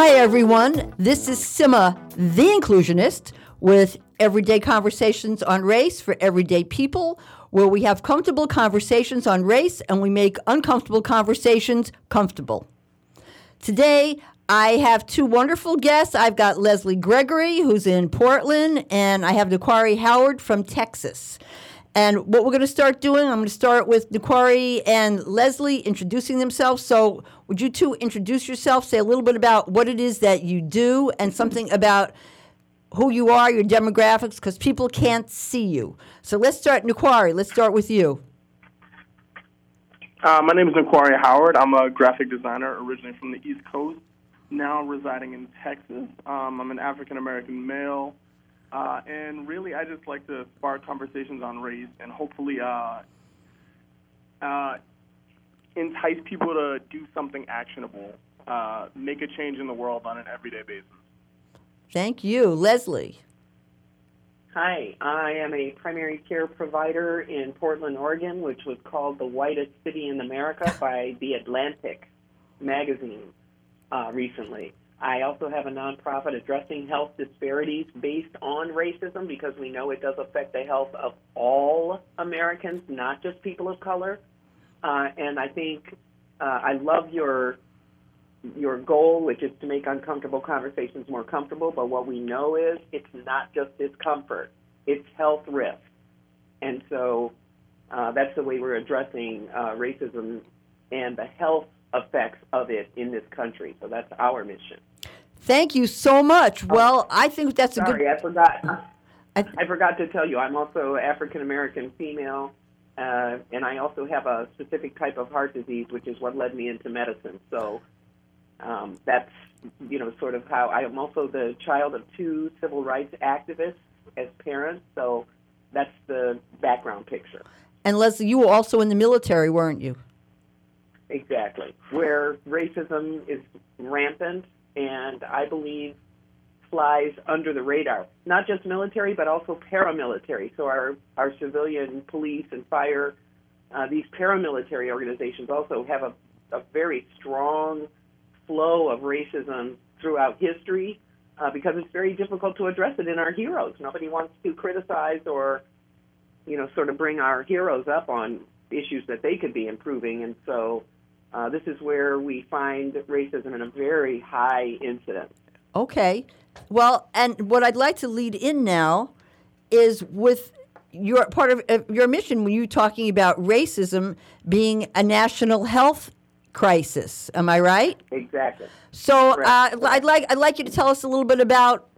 Hi, everyone. This is Simma, the inclusionist, with everyday conversations on race for everyday people, where we have comfortable conversations on race and we make uncomfortable conversations comfortable. Today, I have two wonderful guests. I've got Leslie Gregory, who's in Portland, and I have Nequari Howard from Texas. And what we're going to start doing, I'm going to start with Nequari and Leslie introducing themselves. So, would you two introduce yourself, say a little bit about what it is that you do, and something about who you are, your demographics, because people can't see you. So let's start, Nequari. Let's start with you. Uh, my name is Nequari Howard. I'm a graphic designer originally from the East Coast, now residing in Texas. Um, I'm an African American male. Uh, and really, I just like to spark conversations on race and hopefully uh, uh entice people to do something actionable, uh, make a change in the world on an everyday basis. Thank you. Leslie. Hi, I am a primary care provider in Portland, Oregon, which was called the whitest city in America by The Atlantic magazine uh, recently. I also have a nonprofit addressing health disparities based on racism because we know it does affect the health of all Americans, not just people of color. Uh, and I think uh, I love your your goal, which is to make uncomfortable conversations more comfortable. But what we know is it's not just discomfort; it's health risk, and so uh, that's the way we're addressing uh, racism and the health effects of it in this country. So that's our mission. Thank you so much. Well, I think that's Sorry, a good. I forgot. I, I forgot to tell you, I'm also African American female, uh, and I also have a specific type of heart disease, which is what led me into medicine. So um, that's you know sort of how I am also the child of two civil rights activists as parents. So that's the background picture. And Leslie, you were also in the military, weren't you? Exactly, where racism is rampant, and I believe flies under the radar. Not just military, but also paramilitary. So our our civilian police and fire, uh, these paramilitary organizations also have a, a very strong flow of racism throughout history uh, because it's very difficult to address it in our heroes. Nobody wants to criticize or, you know, sort of bring our heroes up on issues that they could be improving. And so uh, this is where we find racism in a very high incidence. Okay. Well, and what I'd like to lead in now is with your part of uh, your mission when you're talking about racism being a national health crisis. Am I right? Exactly. So uh, I'd like I'd like you to tell us a little bit about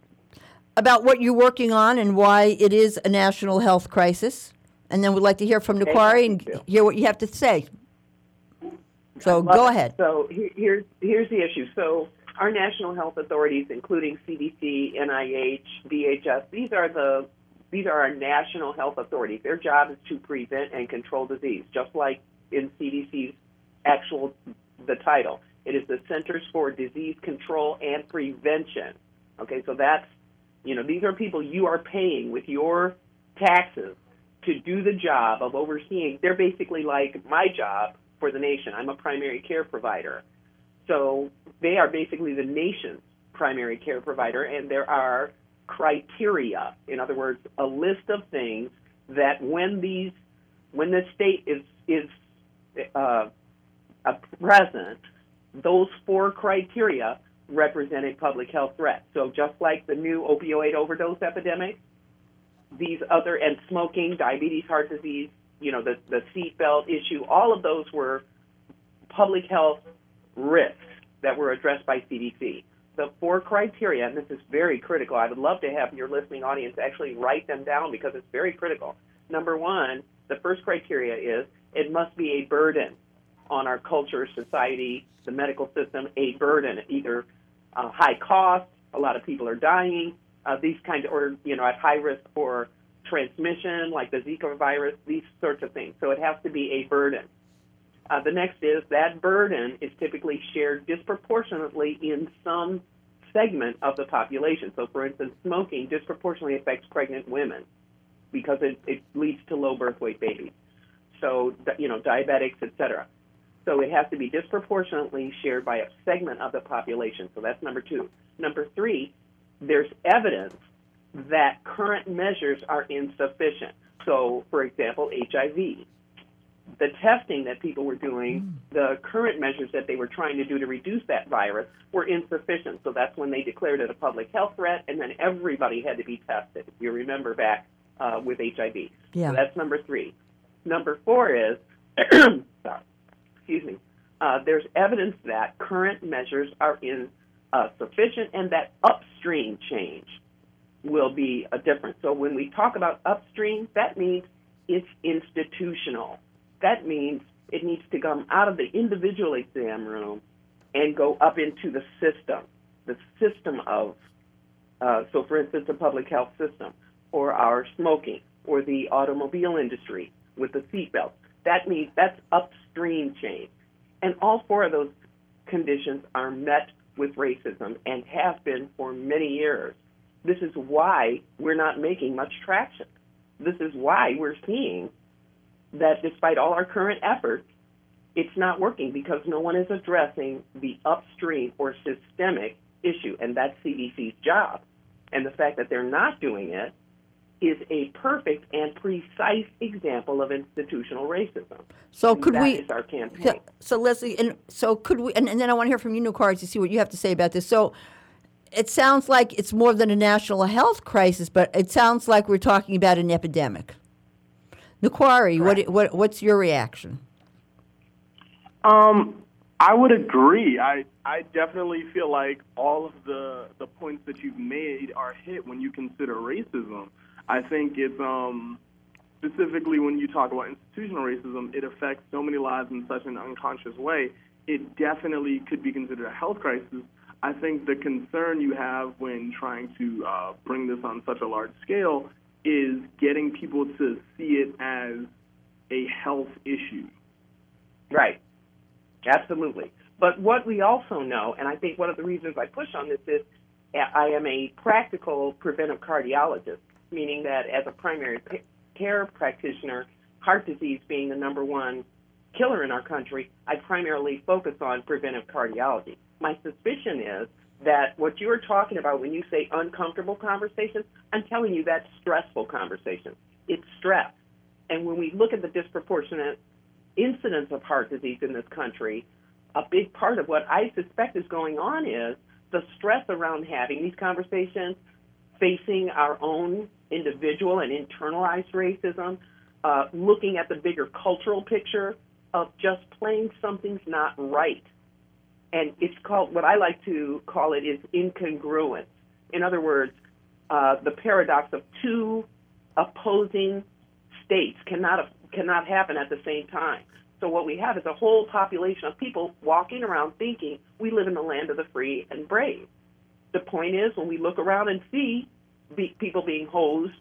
about what you're working on and why it is a national health crisis, and then we'd like to hear from Nequari and hear what you have to say. So go it. ahead. So he- here's here's the issue. So our national health authorities, including CDC, NIH, DHS, these are the these are our national health authorities. Their job is to prevent and control disease, just like in CDC's actual the title. It is the Centers for Disease Control and Prevention. Okay, so that's you know these are people you are paying with your taxes to do the job of overseeing. They're basically like my job for the nation. I'm a primary care provider. So they are basically the nation's primary care provider, and there are criteria. In other words, a list of things that when these, when the state is is uh, present, those four criteria represent a public health threat. So just like the new opioid overdose epidemic, these other and smoking, diabetes, heart disease, you know, the the seatbelt issue, all of those were public health risks that were addressed by CDC. The four criteria, and this is very critical. I would love to have your listening audience actually write them down because it's very critical. Number one, the first criteria is it must be a burden on our culture, society, the medical system, a burden, either uh, high cost, a lot of people are dying, uh, these kind of, or you know, at high risk for transmission, like the Zika virus, these sorts of things. So it has to be a burden. Uh, the next is that burden is typically shared disproportionately in some segment of the population. So, for instance, smoking disproportionately affects pregnant women because it, it leads to low birth weight babies. So, you know, diabetics, etc. So it has to be disproportionately shared by a segment of the population. So that's number two. Number three, there's evidence that current measures are insufficient. So, for example, HIV. The testing that people were doing, the current measures that they were trying to do to reduce that virus were insufficient. So that's when they declared it a public health threat, and then everybody had to be tested. If you remember back uh, with HIV. Yeah. So that's number three. Number four is, sorry, excuse me, uh, there's evidence that current measures are insufficient and that upstream change will be a difference. So when we talk about upstream, that means it's institutional. That means it needs to come out of the individual exam room and go up into the system, the system of, uh, so for instance, the public health system, or our smoking, or the automobile industry with the seatbelt. That means that's upstream change. And all four of those conditions are met with racism and have been for many years. This is why we're not making much traction. This is why we're seeing that despite all our current efforts, it's not working because no one is addressing the upstream or systemic issue, and that's CDC's job. And the fact that they're not doing it is a perfect and precise example of institutional racism. So And could that we? is our campaign. So, so Leslie, and so could we? And, and then I want to hear from you, Nequari, to see what you have to say about this. So it sounds like it's more than a national health crisis, but it sounds like we're talking about an epidemic. Nequari, what, what what's your reaction? Um, I would agree. I I definitely feel like all of the the points that you've made are hit when you consider racism. I think it's um specifically when you talk about institutional racism, it affects so many lives in such an unconscious way. It definitely could be considered a health crisis. I think the concern you have when trying to uh, bring this on such a large scale is getting people to see it as a health issue. Right. Absolutely. But what we also know, and I think one of the reasons I push on this is I am a practical preventive cardiologist, meaning that as a primary care practitioner, heart disease being the number one killer in our country, I primarily focus on preventive cardiology. My suspicion is that what you are talking about when you say uncomfortable conversations, I'm telling you that's stressful conversations. It's stress. And when we look at the disproportionate incidence of heart disease in this country, a big part of what I suspect is going on is the stress around having these conversations, facing our own individual and internalized racism, uh, looking at the bigger cultural picture of just plain something's not right. And it's called, what I like to call it is incongruence. In other words, uh, the paradox of two opposing states cannot cannot happen at the same time. So what we have is a whole population of people walking around thinking we live in the land of the free and brave. The point is, when we look around and see be, people being hosed,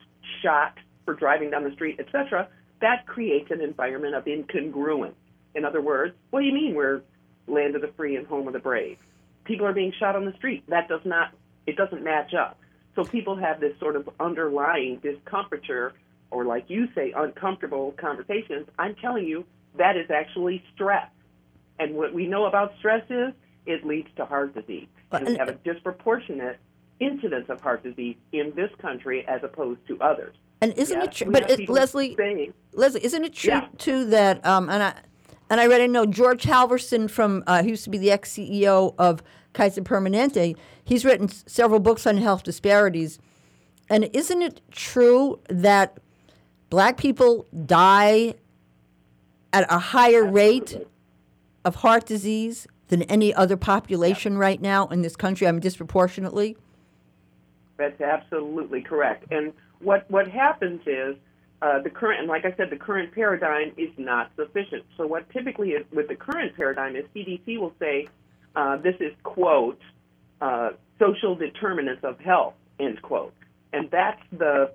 shot for driving down the street, etc., that creates an environment of incongruence. In other words, what do you mean we're land of the free and home of the brave? People are being shot on the street. That does not it doesn't match up. So people have this sort of underlying discomfiture or like you say, uncomfortable conversations, I'm telling you that is actually stress. And what we know about stress is it leads to heart disease. And we have a disproportionate incidence of heart disease in this country as opposed to others. And isn't Yes, it true? But it, Leslie, saying- Leslie, isn't it true Yeah. too that um, and I and I read I know George Halvorson from uh, he used to be the ex CEO of Kaiser Permanente. He's written s- several books on health disparities. And isn't it true that black people die at a higher rate of heart disease than any other population right now in this country? I mean, disproportionately? That's absolutely correct. And what what happens is uh, the current, and like I said, the current paradigm is not sufficient. So what typically is with the current paradigm is CDC will say uh, this is quote uh, social determinants of health end quote, and that's the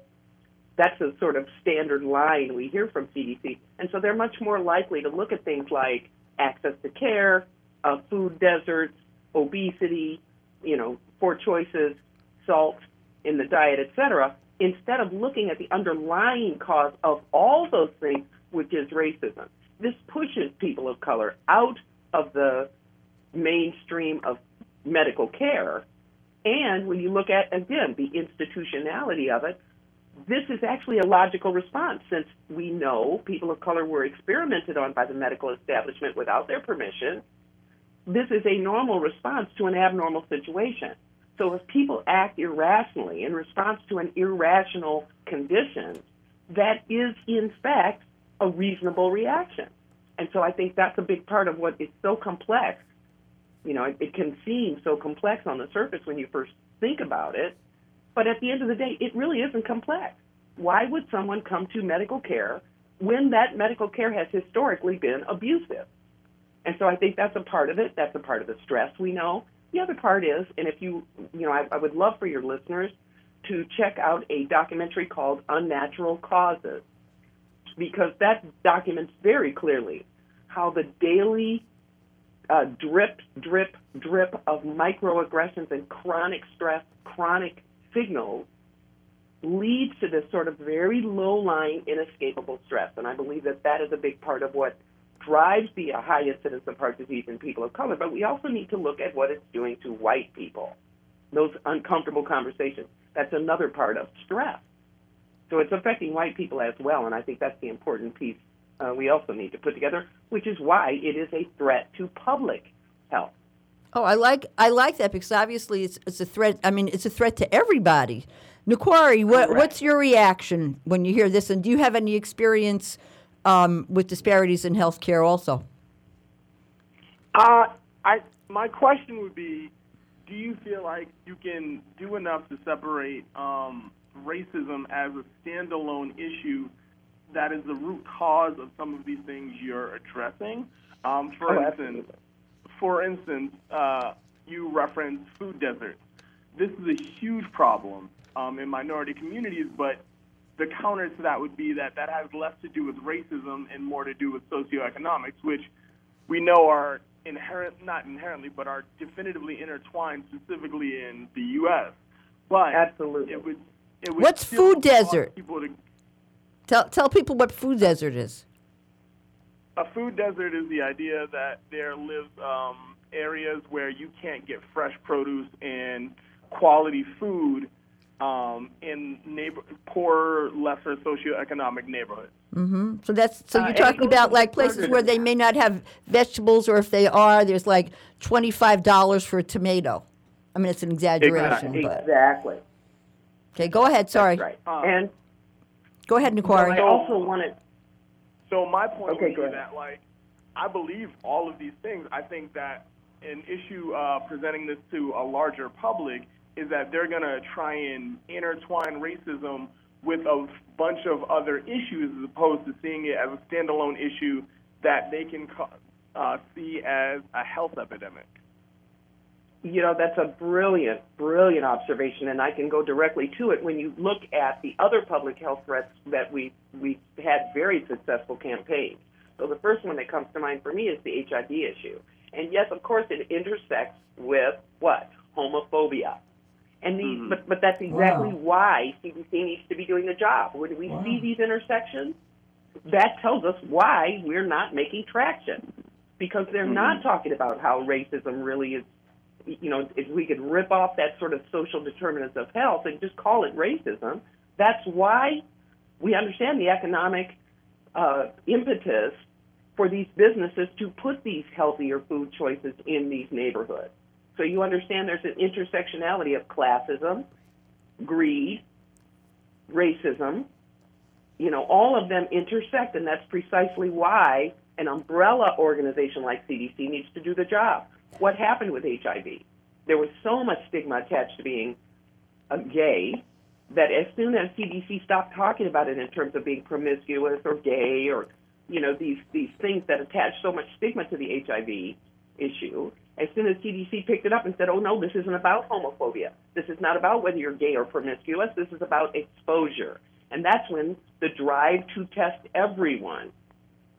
that's the sort of standard line we hear from CDC. And so they're much more likely to look at things like access to care, uh, food deserts, obesity, you know, poor choices, salt in the diet, etc., instead of looking at the underlying cause of all those things, which is racism. This pushes people of color out of the mainstream of medical care. And when you look at, again, the institutionality of it, this is actually a logical response since we know people of color were experimented on by the medical establishment without their permission. This is a normal response to an abnormal situation. So if people act irrationally in response to an irrational condition, that is in fact a reasonable reaction. And so I think that's a big part of what is so complex. You know, it, it can seem so complex on the surface when you first think about it, but at the end of the day, it really isn't complex. Why would someone come to medical care when that medical care has historically been abusive? And so I think that's a part of it. That's a part of the stress we know. The other part is, and if you, you know, I, I would love for your listeners to check out a documentary called Unnatural Causes, because that documents very clearly how the daily uh, drip, drip, drip of microaggressions and chronic stress, chronic signals leads to this sort of very low-lying, inescapable stress. And I believe that that is a big part of what drives the high incidence of heart disease in people of color. But we also need to look at what it's doing to white people, those uncomfortable conversations. That's another part of stress. So it's affecting white people as well, and I think that's the important piece uh, we also need to put together, which is why it is a threat to public health. Oh, I like I like that because obviously it's, it's a threat. I mean, it's a threat to everybody. Nequari, what, what's your reaction when you hear this? And do you have any experience um, with disparities in health care also? Uh, I my question would be, do you feel like you can do enough to separate um, racism as a standalone issue that is the root cause of some of these things you're addressing? Um, for Oh, instance, for instance, uh, you referenced food deserts. This is a huge problem um, in minority communities, but the counter to that would be that that has less to do with racism and more to do with socioeconomics, which we know are inherent, not inherently, but are definitively intertwined, specifically in the U.S. But Absolutely. it would. It would What's food desert? People to, Tell tell people what food desert is. a food desert is the idea that there lives um, areas where you can't get fresh produce and quality food um, in neighbor, poorer, lesser socioeconomic neighborhoods. hmm So that's so Uh, you're and it talking about like places where they may not have vegetables, or if they are, there's like twenty five dollars for a tomato. I mean, it's an exaggeration, but Exactly. okay. Go ahead. Sorry. Right. Uh, and Go ahead, I also wanted So my point Okay, would be that, like, I believe all of these things. I think that an issue uh, presenting this to a larger public is that they're going to try and intertwine racism with a bunch of other issues as opposed to seeing it as a standalone issue that they can uh, see as a health epidemic. You know, that's a brilliant, brilliant observation, and I can go directly to it. When you look at the other public health threats that we we had very successful campaigns. So the first one that comes to mind for me is the HIV issue. And yes, of course, it intersects with what homophobia. And these, but but that's exactly Wow. why CDC needs to be doing the job. When we see these intersections, that tells us why we're not making traction because they're not talking about how racism really is you know, if we could rip off that sort of social determinants of health and just call it racism, that's why we understand the economic uh, impetus for these businesses to put these healthier food choices in these neighborhoods. So you understand there's an intersectionality of classism, greed, racism. You know, all of them intersect, and that's precisely why an umbrella organization like CDC needs to do the job. What happened with HIV? There was so much stigma attached to being a gay that as soon as CDC stopped talking about it in terms of being promiscuous or gay or you know these these things that attach so much stigma to the HIV issue, as soon as CDC picked it up and said, "Oh no, this isn't about homophobia. This is not about whether you're gay or promiscuous. This is about exposure." And that's when the drive to test everyone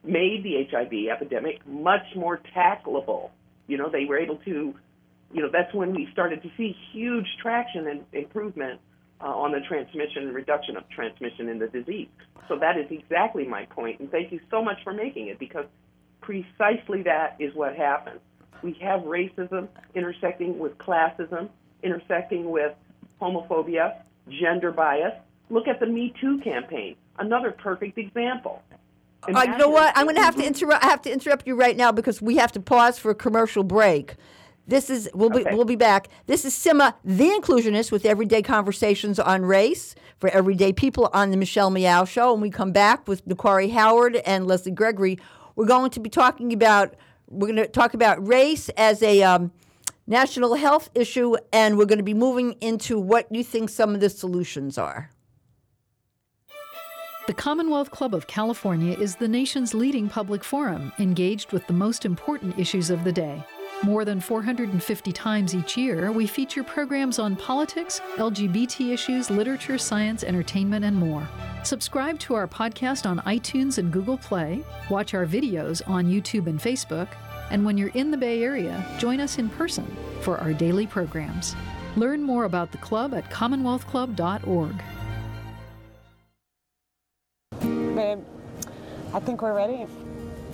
made the HIV epidemic much more tackleable. You know, they were able to, you know, that's when we started to see huge traction and improvement uh, on the transmission and reduction of transmission in the disease. So that is exactly my point, and thank you so much for making it because precisely that is what happens. We have racism intersecting with classism, intersecting with homophobia, gender bias. Look at the Me Too campaign, another perfect example. Uh, you know what? I'm going to have to interrupt. I have to interrupt you right now because we have to pause for a commercial break. This is we'll be we'll be back. This is Simma, the inclusionist, with everyday conversations on race for everyday people on the Michelle Meow Show. And we come back with Nequari Howard and Leslie Gregory. We're going to be talking about we're going to talk about race as a um, national health issue, and we're going to be moving into what you think some of the solutions are. The Commonwealth Club of California is the nation's leading public forum engaged with the most important issues of the day. More than 450 times each year, we feature programs on politics, LGBT issues, literature, science, entertainment, and more. Subscribe to our podcast on iTunes and Google Play, watch our videos on YouTube and Facebook, and when you're in the Bay Area, join us in person for our daily programs. Learn more about the club at commonwealthclub.org. Babe, I think we're ready.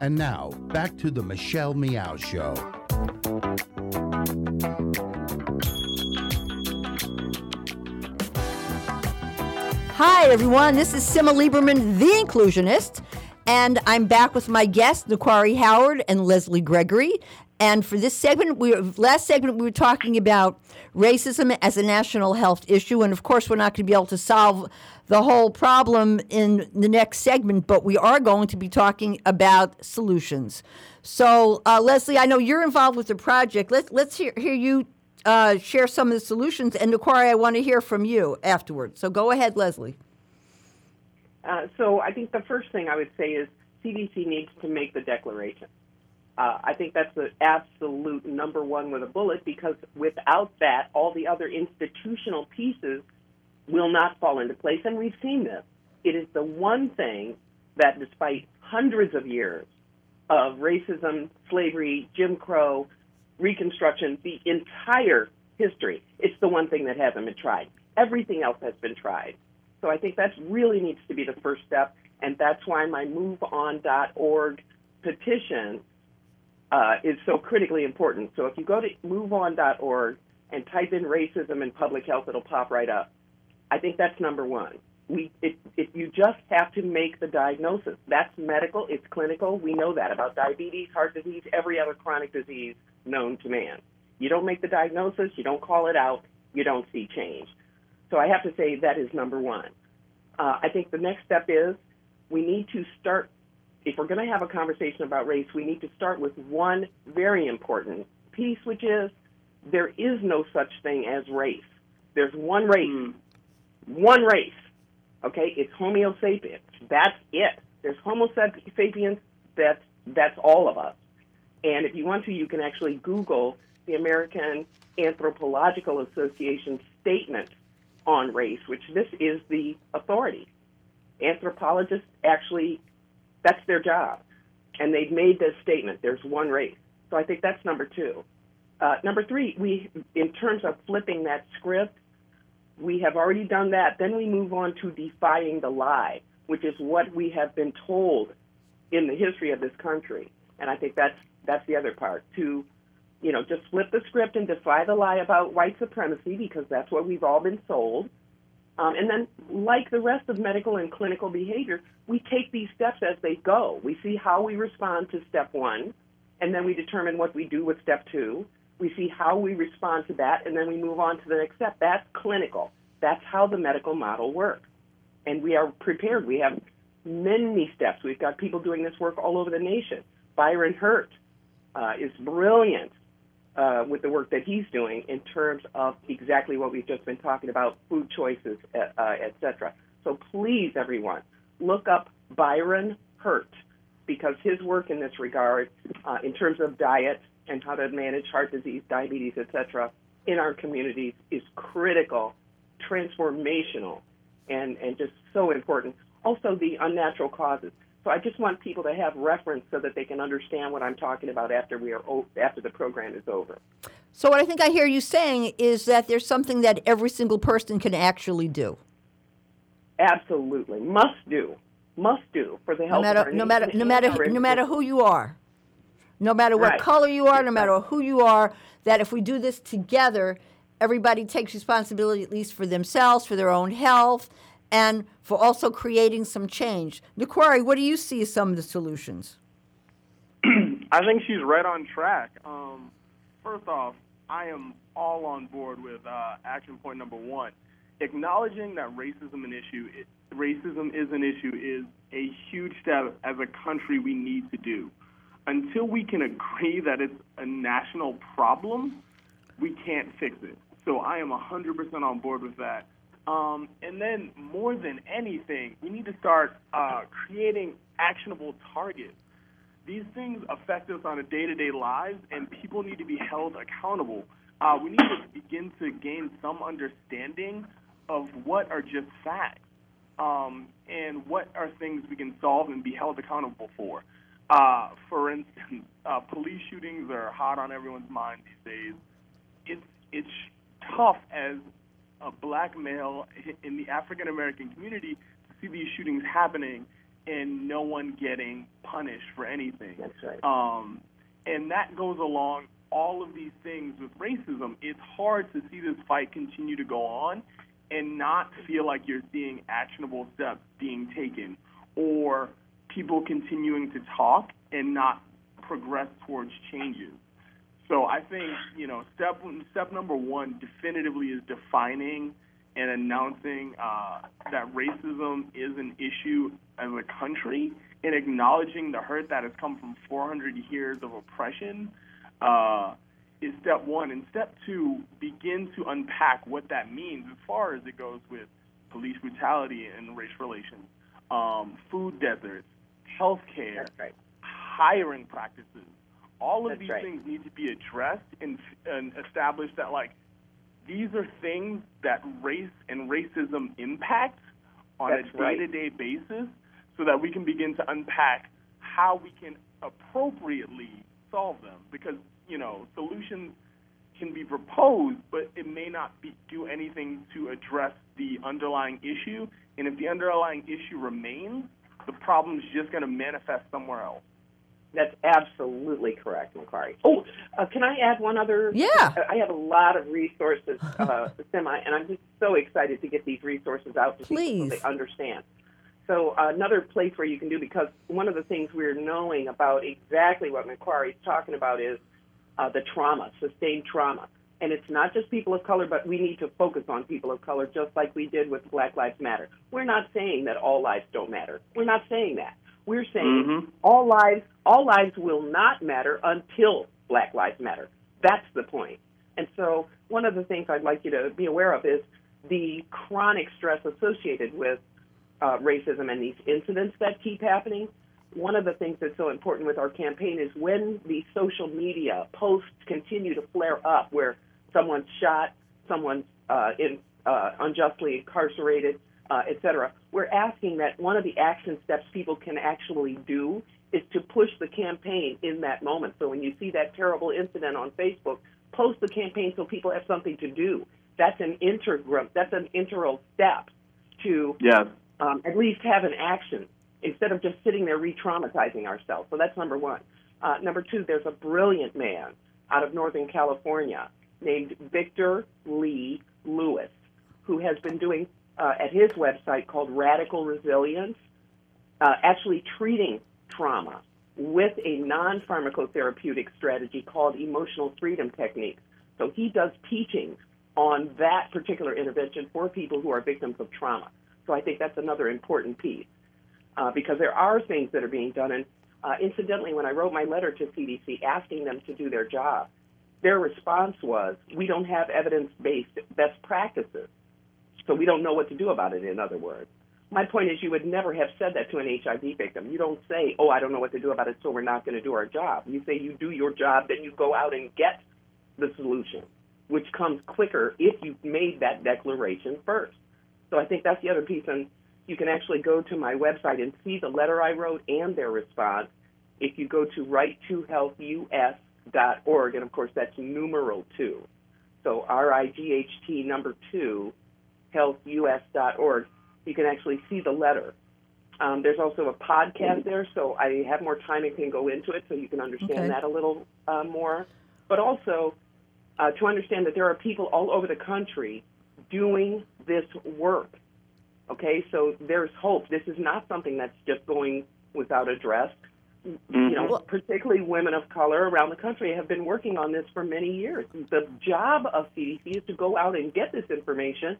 And now, back to the Michelle Meow Show. Hi, everyone. This is Simma Lieberman, the inclusionist, and I'm back with my guests, Nequari Howard and Leslie Gregory. And for this segment, we last segment we were talking about racism as a national health issue, and of course, we're not going to be able to solve the whole problem in the next segment, but we are going to be talking about solutions. So, uh, Leslie, I know you're involved with the project. Let's let's hear, hear you uh, share some of the solutions, and Nequari, I want to hear from you afterwards. So, go ahead, Leslie. Uh, so, I think the first thing I would say is CDC needs to make the declaration. Uh, I think that's the absolute number one with a bullet because without that, all the other institutional pieces will not fall into place. And we've seen this. It is the one thing that, despite hundreds of years of racism, slavery, Jim Crow, Reconstruction, the entire history, it's the one thing that hasn't been tried. Everything else has been tried. So I think that really needs to be the first step. And that's why my MoveOn.org petition uh, is so critically important. So if you go to moveon.org and type in racism and public health, it'll pop right up. I think that's number one. We, you just have to make the diagnosis. That's medical, it's clinical. We know that about diabetes, heart disease, every other chronic disease known to man. You don't make the diagnosis, you don't call it out, you don't see change. So I have to say that is number one. Uh, I think the next step is we need to start, if we're going to have a conversation about race, we need to start with one very important piece, which is there is no such thing as race. There's one race, one race. Okay, it's Homo sapiens. That's it. There's Homo sapiens. That's that's all of us. And if you want to, you can actually Google the American Anthropological Association statement on race, which this is the authority. Anthropologists actually, that's their job. And they've made this statement there's one race. So I think that's number two. Uh, number three, we, in terms of flipping that script, we have already done that. Then we move on to defying the lie, which is what we have been told in the history of this country. And I think that's that's the other part to, you know, just flip the script and defy the lie about white supremacy because that's what we've all been sold. Um, and then, like the rest of medical and clinical behavior, we take these steps as they go. We see how we respond to step one, and then we determine what we do with step two. We see how we respond to that, and then we move on to the next step. That's clinical. That's how the medical model works. And we are prepared. We have many steps. We've got people doing this work all over the nation. Byron Hurt uh, is brilliant uh, with the work that he's doing in terms of exactly what we've just been talking about, food choices, uh, uh et cetera. So please, everyone, look up Byron Hurt because his work in this regard, uh, in terms of diet and how to manage heart disease, diabetes, et cetera, in our communities is critical, transformational, and, and just so important. Also, the unnatural causes. So I just want people to have reference so that they can understand what I'm talking about after we are after the program is over. So what I think I hear you saying is that there's something that every single person can actually do. Absolutely, must do, must do for the health. No matter, no matter, no matter, no matter who you are, no matter what Right. color you are, no matter who you are. That if we do this together, everybody takes responsibility at least for themselves, for their own health, and for also creating some change. Nequari, what do you see as some of the solutions? I think she's right on track. Um, first off, I am all on board with uh, action point number one. Acknowledging that racism an issue, i- racism is an issue, is a huge step as a country we need to do. Until we can agree that it's a national problem, we can't fix it. So I am 100% on board with that. Um, and then, more than anything, we need to start uh, creating actionable targets. These things affect us on a day-to-day lives, and people need to be held accountable. Uh, we need to begin to gain some understanding of what are just facts um, and what are things we can solve and be held accountable for. Uh, for instance, uh, police shootings are hot on everyone's mind these days. It's it's tough as a black male in the African American community to see these shootings happening and no one getting punished for anything. That's right. Um, and that goes along all of these things with racism. It's hard to see this fight continue to go on and not feel like you're seeing actionable steps being taken or people continuing to talk and not progress towards changes. So I think you know step step number one definitively is defining and announcing uh, that racism is an issue as a country and acknowledging the hurt that has come from 400 years of oppression uh, is step one. And step two, begin to unpack what that means as far as it goes with police brutality and race relations, um, food deserts, healthcare, hiring practices. All of That's these right. things need to be addressed and, and establish that like these are things that race and racism impact on That's a day-to-day basis so that we can begin to unpack how we can appropriately solve them because you know solutions can be proposed but it may not be, do anything to address the underlying issue and if the underlying issue remains the problem is just going to manifest somewhere else That's absolutely correct, Nequari. Oh, uh, can I add one other? Yeah. I have a lot of resources, uh, Simma, and I'm just so excited to get these resources out to Please. people so they understand. So uh, another place where you can do because one of the things we're knowing about exactly what Nequari's talking about is uh, the trauma, sustained trauma. And it's not just people of color, but we need to focus on people of color, just like we did with Black Lives Matter. We're not saying that all lives don't matter. We're not saying that. We're saying Mhm. all lives all lives will not matter until Black Lives Matter. That's the point. And so one of the things I'd like you to be aware of is the chronic stress associated with uh, racism and these incidents that keep happening. One of the things that's so important with our campaign is when the social media posts continue to flare up, where someone's shot, someone's uh, in, uh, unjustly incarcerated, uh, et cetera, we're asking that one of the action steps people can actually do is to push the campaign in that moment. So when you see that terrible incident on Facebook, post the campaign so people have something to do. That's an integral. That's an integral step to um, at least have an action instead of just sitting there re-traumatizing ourselves. So that's number one. Uh, number two, there's a brilliant man out of Northern California named Victor Lee Lewis, who has been doing uh, at his website called Radical Resilience, uh, actually treating trauma with a non-pharmacotherapeutic strategy called emotional freedom techniques. So he does teaching on that particular intervention for people who are victims of trauma. So I think that's another important piece uh, because there are things that are being done. And uh, incidentally, when I wrote my letter to CDC asking them to do their job, their response was, "We don't have evidence-based best practices, so we don't know what to do about it." In other words, my point is, you would never have said that to an HIV victim. You don't say, "Oh, I don't know what to do about it, so we're not going to do our job." You say, "You do your job, then you go out and get the solution." which comes quicker if you've made that declaration first. So I think that's the other piece. And you can actually go to my website and see the letter I wrote and their response. If you go to right2healthus.org, and of course that's numeral two. So R I G H T number two, healthus.org, you can actually see the letter. Um, there's also a podcast there, so I have more time and can go into it so you can understand Okay. that a little uh, more. But also, uh, to understand that there are people all over the country doing this work. Okay, so there's hope. This is not something that's just going without address. You know, particularly women of color around the country have been working on this for many years. The job of CDC is to go out and get this information,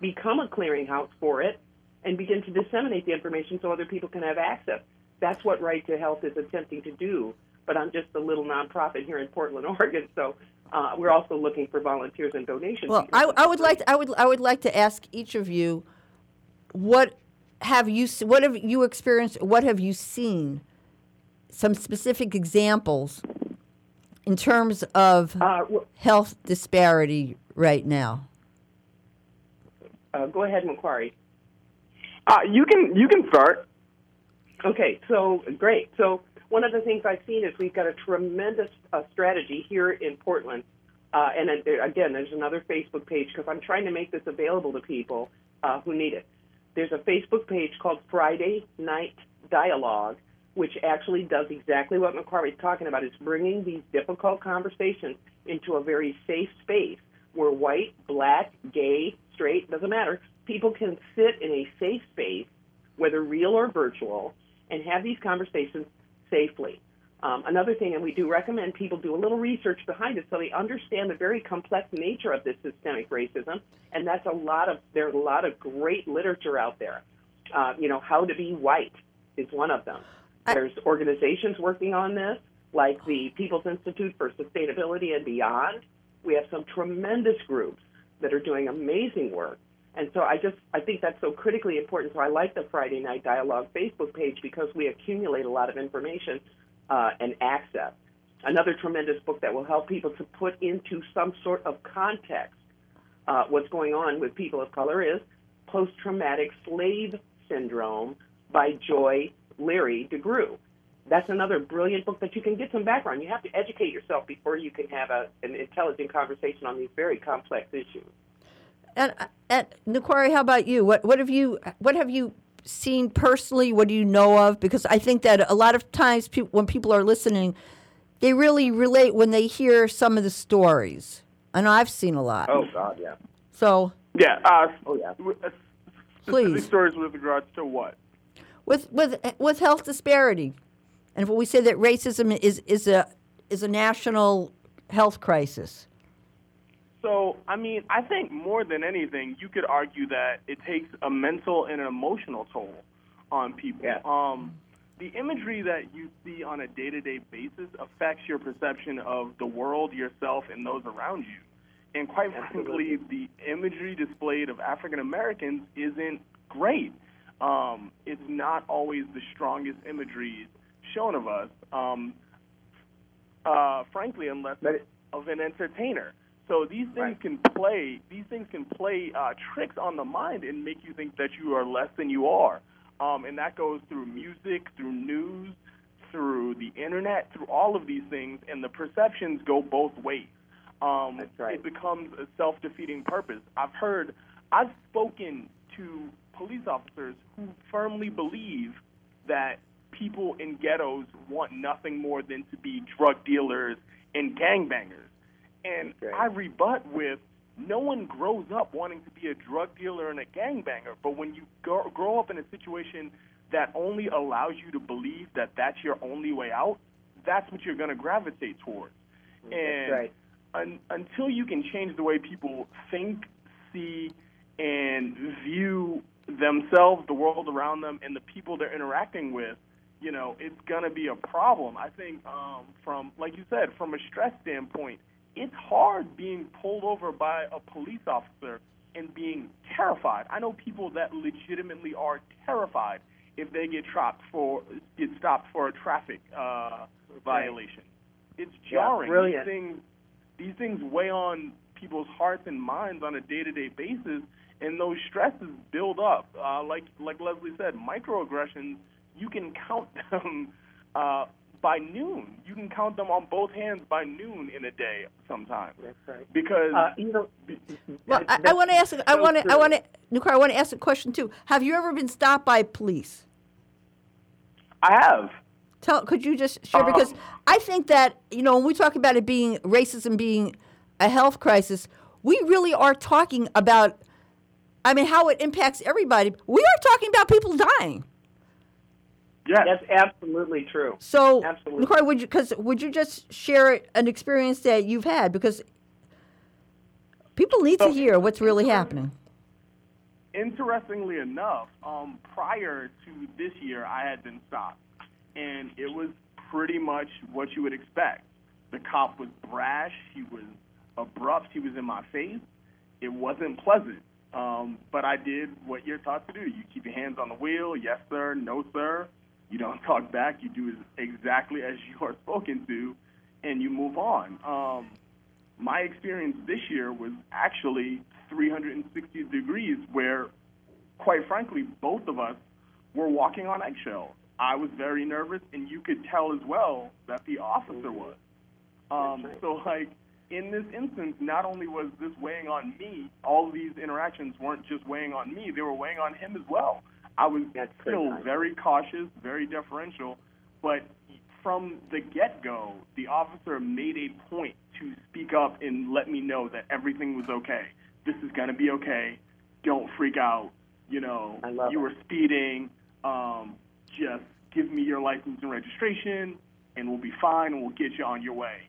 become a clearinghouse for it, and begin to disseminate the information so other people can have access. That's what Right to Health is attempting to do. But I'm just a little nonprofit here in Portland, Oregon, so uh, we're also looking for volunteers and donations. Well, I, I would like to, I would I would like to ask each of you, what have you what have you experienced? What have you seen? Some specific examples in terms of health disparity right now. Uh, go ahead, Nequari. Uh, you can you can start. Okay, so great. So one of the things I've seen is we've got a tremendous uh, strategy here in Portland, uh, and again, there's another Facebook page because I'm trying to make this available to people uh, who need it. There's a Facebook page called Friday Night Dialogue, which actually does exactly what Nequari's talking about. It's bringing these difficult conversations into a very safe space where white, black, gay, straight, doesn't matter. People can sit in a safe space, whether real or virtual, and have these conversations safely. Um, another thing, and we do recommend people do a little research behind it so they understand the very complex nature of this systemic racism, and that's a lot of there's a lot of great literature out there. Uh, you know, how to be white is one of them. There's organizations working on this, like the People's Institute for Sustainability and Beyond. We have some tremendous groups that are doing amazing work. And so I just I think that's so critically important. So I like the Friday Night Dialogue Facebook page because we accumulate a lot of information uh, and access. Another tremendous book that will help people to put into some sort of context uh, what's going on with people of color is Post Traumatic Slave Syndrome by Joy Leary DeGruy. That's another brilliant book that you can get some background. You have to educate yourself before you can have a, an intelligent conversation on these very complex issues. And, and Nequari, how about you? What what have you what have you seen personally? What do you know of? Because I think that a lot of times pe- when people are listening, they really relate when they hear some of the stories. I know I've seen a lot. Oh God, yeah. So Yeah. Uh, oh yeah. Specific Please. stories with regards to what? With with with health disparity, and if we say that racism is is a is a national health crisis. So, I mean, I think more than anything, you could argue that it takes a mental and an emotional toll on people. Um, the imagery that you see on a day to day basis affects your perception of the world, yourself, and those around you. And quite frankly, the imagery displayed of African Americans isn't great. Um, it's not always the strongest imagery shown of us, um, uh, frankly, unless it's of an entertainer. So these things can play. These things can play uh, tricks on the mind and make you think that you are less than you are. Um, and that goes through music, through news, through the internet, through all of these things. And the perceptions go both ways. Um, It becomes a self-defeating purpose. I've heard, I've spoken to police officers who firmly believe that people in ghettos want nothing more than to be drug dealers and gangbangers. And I rebut with no one grows up wanting to be a drug dealer and a gangbanger, but when you grow, grow up in a situation that only allows you to believe that that's your only way out, that's what you're going to gravitate towards. Mm, and right. un, until you can change the way people think, see, and view themselves, the world around them, and the people they're interacting with, you know, it's going to be a problem. I think um, from, like you said, from a stress standpoint, it's hard being pulled over by a police officer and being terrified. I know people that legitimately are terrified if they get stopped for get stopped for a traffic uh, violation. It's Yeah, jarring. brilliant. These things these things weigh on people's hearts and minds on a day-to-day basis, and those stresses build up. Uh, like like Leslie said, microaggressions you can count them uh, by noon. You can count them on both hands by noon in a day sometimes. That's right. Because Uh, you know, Well, I, I want to ask. I want to. I want to. Nequari, I want to ask a question too. Have you ever been stopped by police? I have. Tell. Could you just share? Because I think that you know when we talk about it being racism being a health crisis, we really are talking about. I mean, how it impacts everybody. We are talking about people dying. Yes. That's absolutely true. So, Absolutely. Nicole, would you because would you just share an experience that you've had because people need to hear what's really happening. Interestingly enough, um, prior to this year, I had been stopped, and it was pretty much what you would expect. The cop was brash, he was abrupt, he was in my face. It wasn't pleasant, um, but I did what you're taught to do. You keep your hands on the wheel, yes sir, no sir. You don't talk back. You do exactly as you are spoken to, and you move on. Um, my experience this year was actually 360 degrees where, quite frankly, both of us were walking on eggshells. I was very nervous, and you could tell as well that the officer was. Um, so, like, in this instance, not only was this weighing on me, all of these interactions weren't just weighing on me, they were weighing on him as well. I was still very cautious, very deferential, but from the get go, the officer made a point to speak up and let me know that everything was okay. This is going to be okay. Don't freak out. You know, you were speeding. Um, just give me your license and registration, and we'll be fine, and we'll get you on your way.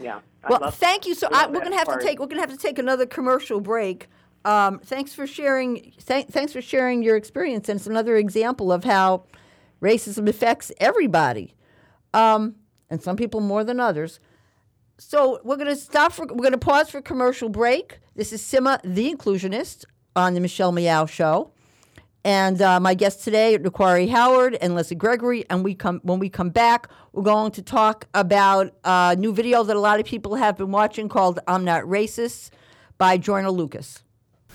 Yeah. Well, thank you. So I I, we're gonna have part. to take we're gonna have to take another commercial break. Um, thanks for sharing. Th- thanks for sharing your experience, and it's another example of how racism affects everybody, um, and some people more than others. So we're gonna stop for we're gonna pause for commercial break. This is Simma, the inclusionist, on the Michelle Meow Show. And uh, my guests today are Howard and Leslie Gregory. And we come when we come back, we're going to talk about a new video that a lot of people have been watching called "I'm Not Racist" by Joyner Lucas.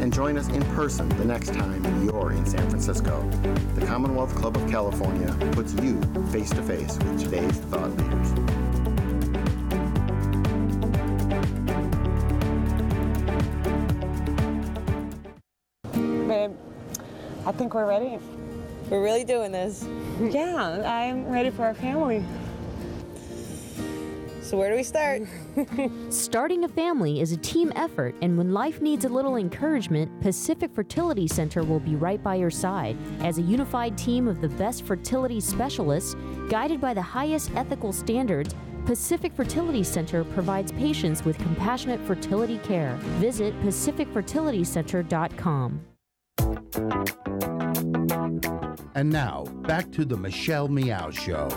and join us in person the next time you're in San Francisco. The Commonwealth Club of California puts you face to face with today's thought leaders. Babe, I think we're ready. We're really doing this. Yeah, I'm ready for our family. So, where do we start? Starting a family is a team effort, and when life needs a little encouragement, Pacific Fertility Center will be right by your side. As a unified team of the best fertility specialists, guided by the highest ethical standards, Pacific Fertility Center provides patients with compassionate fertility care. Visit pacificfertilitycenter.com. And now, back to the Michelle Meow Show.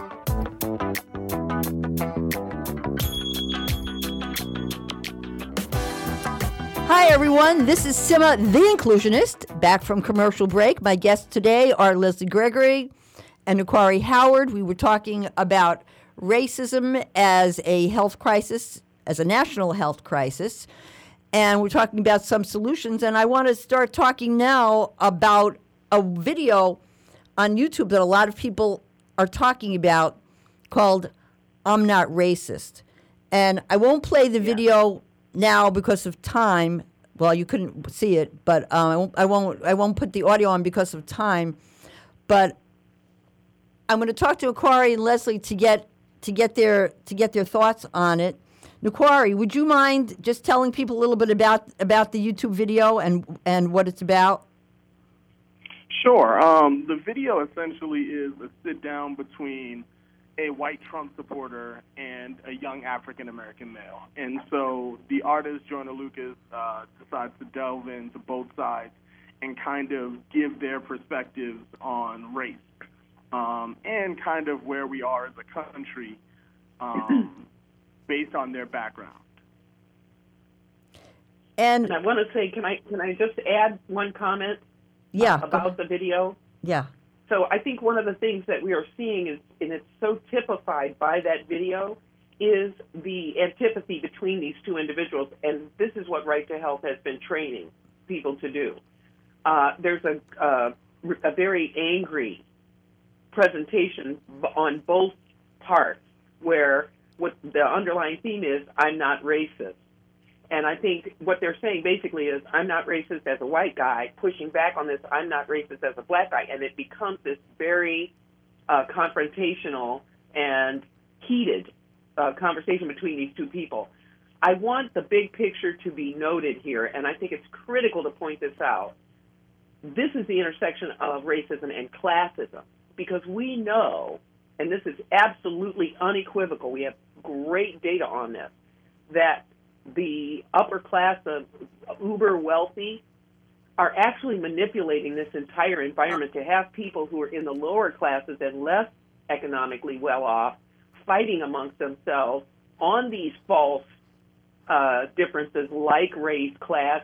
Hi, everyone. This is Simma, the inclusionist, back from commercial break. My guests today are Leslie Gregory and Nequari Howard. We were talking about racism as a health crisis, as a national health crisis, and we're talking about some solutions. And I want to start talking now about a video on YouTube that a lot of people are talking about called I'm Not Racist. And I won't play the video now because of time. Well, you couldn't see it, but um, I, won't, I won't. I won't put the audio on because of time. But I'm going to talk to Aquari and Leslie to get to get their to get their thoughts on it. Nequari, would you mind just telling people a little bit about about the YouTube video and and what it's about? Sure. Um, the video essentially is a sit down between a white Trump supporter and a young African American male. And so the artist, Joyner Lucas, uh, decides to delve into both sides and kind of give their perspectives on race um, and kind of where we are as a country um, based on their background. And, and I want to say, can I can I just add one comment? Yeah. About the video. Yeah. So I think one of the things that we are seeing is, and it's so typified by that video, is the antipathy between these two individuals, and this is what Right to Health has been training people to do. Uh, there's a, a very angry presentation on both parts, where what the underlying theme is, I'm not racist. And I think what they're saying basically is, I'm not racist as a white guy, pushing back on this, I'm not racist as a black guy. And it becomes this very uh, confrontational and heated uh, conversation between these two people. I want the big picture to be noted here, and I think it's critical to point this out. This is the intersection of racism and classism because we know, and this is absolutely unequivocal, we have great data on this, that the upper class of uber wealthy are actually manipulating this entire environment to have people who are in the lower classes and less economically well off fighting amongst themselves on these false uh, differences like race, class,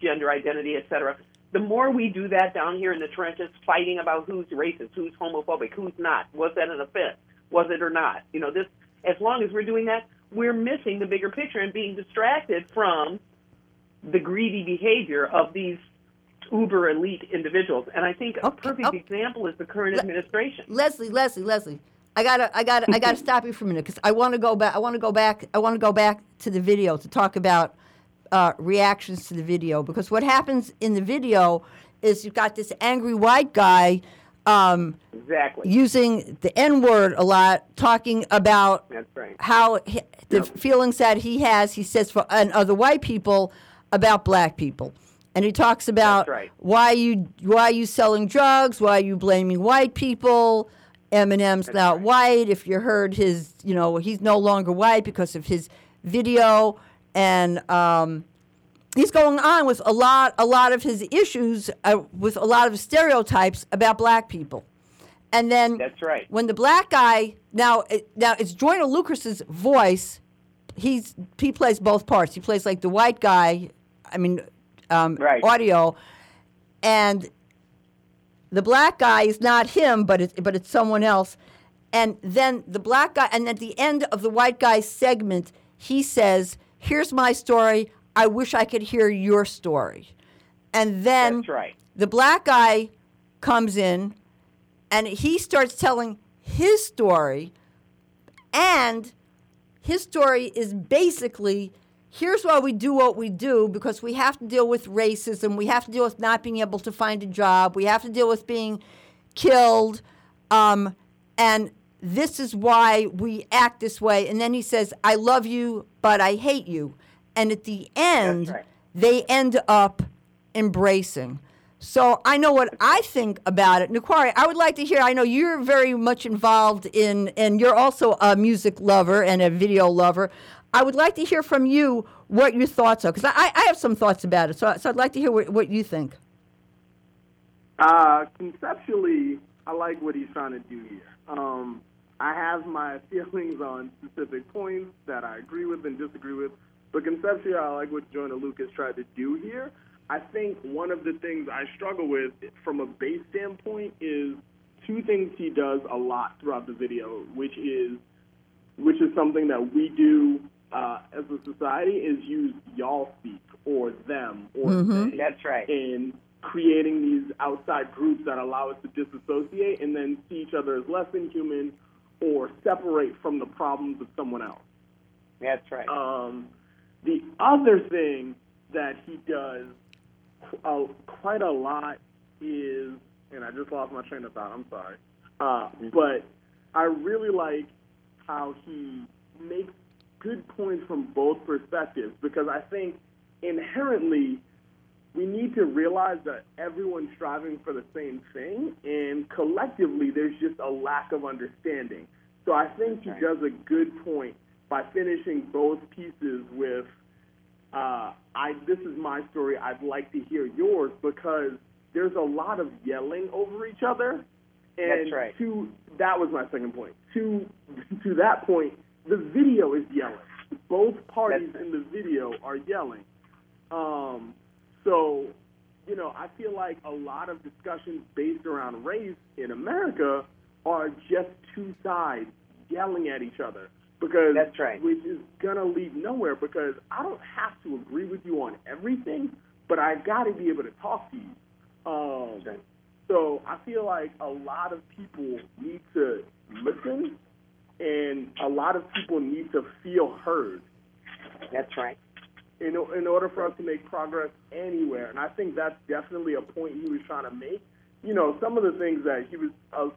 gender identity, etc. The more we do that down here in the trenches, fighting about who's racist, who's homophobic, who's not, was that an offense, was it or not? You know, this. As long as we're doing that, we're missing the bigger picture and being distracted from the greedy behavior of these uber elite individuals. And I think a perfect example is the current Le- administration. Leslie, Leslie, Leslie. I gotta, I gotta, I gotta stop you for a minute because I want to go back. I want to go back. I want to go back to the video to talk about uh, reactions to the video because what happens in the video is you've got this angry white guy um, exactly using the N word a lot, talking about That's right. how he, the feelings that he has. He says for and other white people about black people, and he talks about right. why you why you selling drugs, why you blaming white people. Eminem's not white. If you heard his, you know, he's no longer white because of his video, and um, he's going on with a lot, a lot of his issues uh, with a lot of stereotypes about black people. And then That's right. when the black guy now, it, now it's Joyner Lucas's voice. He's he plays both parts. He plays like the white guy. I mean, um, Right. audio, and the black guy is not him, but it's but it's someone else. And then the black guy, and at the end of the white guy's segment, he says, "Here's my story. I wish I could hear your story." And then right. the black guy comes in, and he starts telling his story, and his story is basically here's why we do what we do because we have to deal with racism. We have to deal with not being able to find a job. We have to deal with being killed. Um, and this is why we act this way. And then he says i love you but i hate you and at the end they end up embracing so I know what I think about it. Nequari, I would like to hear. I know you're very much involved in, and you're also a music lover and a video lover. I would like to hear from you what your thoughts are, because I, I have some thoughts about it. So, so I'd like to hear what, what you think. Uh, conceptually, I like what he's trying to do here. Um, I have my feelings on specific points that I agree with and disagree with, but conceptually, I like what Joyner Lucas tried to do here. I think one of the things I struggle with from a base standpoint is two things he does a lot throughout the video, which is which is something that we do uh, as a society is use y'all speak or them or Mhm. they That's right. in creating these outside groups that allow us to disassociate and then see each other as less than human or separate from the problems of someone else. That's right. Um, the other thing that he does uh, quite a lot is, and I just lost my train of thought. I'm sorry, uh, but I really like how he makes good points from both perspectives because I think inherently we need to realize that everyone's striving for the same thing, and collectively there's just a lack of understanding. So I think he does a good point by finishing both pieces with, uh, "I this is my story. I'd like to hear yours," because there's a lot of yelling over each other. And That's right. To that was my second point. To to that point, the video is yelling. Both parties in the video are yelling. Um, so, you know, I feel like a lot of discussions based around race in America are just two sides yelling at each other because That's right. which is gonna lead nowhere because I don't have to agree with you on everything, but I've got to be able to talk to you. Um, so I feel like a lot of people need to listen, and a lot of people need to feel heard. That's right. In, in order for us to make progress anywhere, and I think that's definitely a point he was trying to make. You know, some of the things that he was, uh,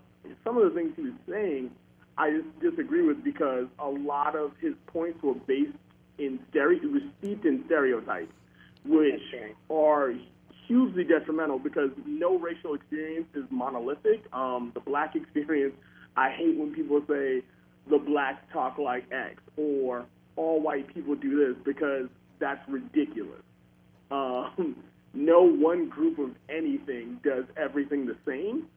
some of the things he was saying, I disagree with because a lot of his points were based in stereo, it was steeped in stereotypes, which are hugely detrimental because no racial experience is monolithic. Um, the black experience, I hate when people say the blacks talk like X or all white people do this because that's ridiculous. Um, no one group of anything does everything the same.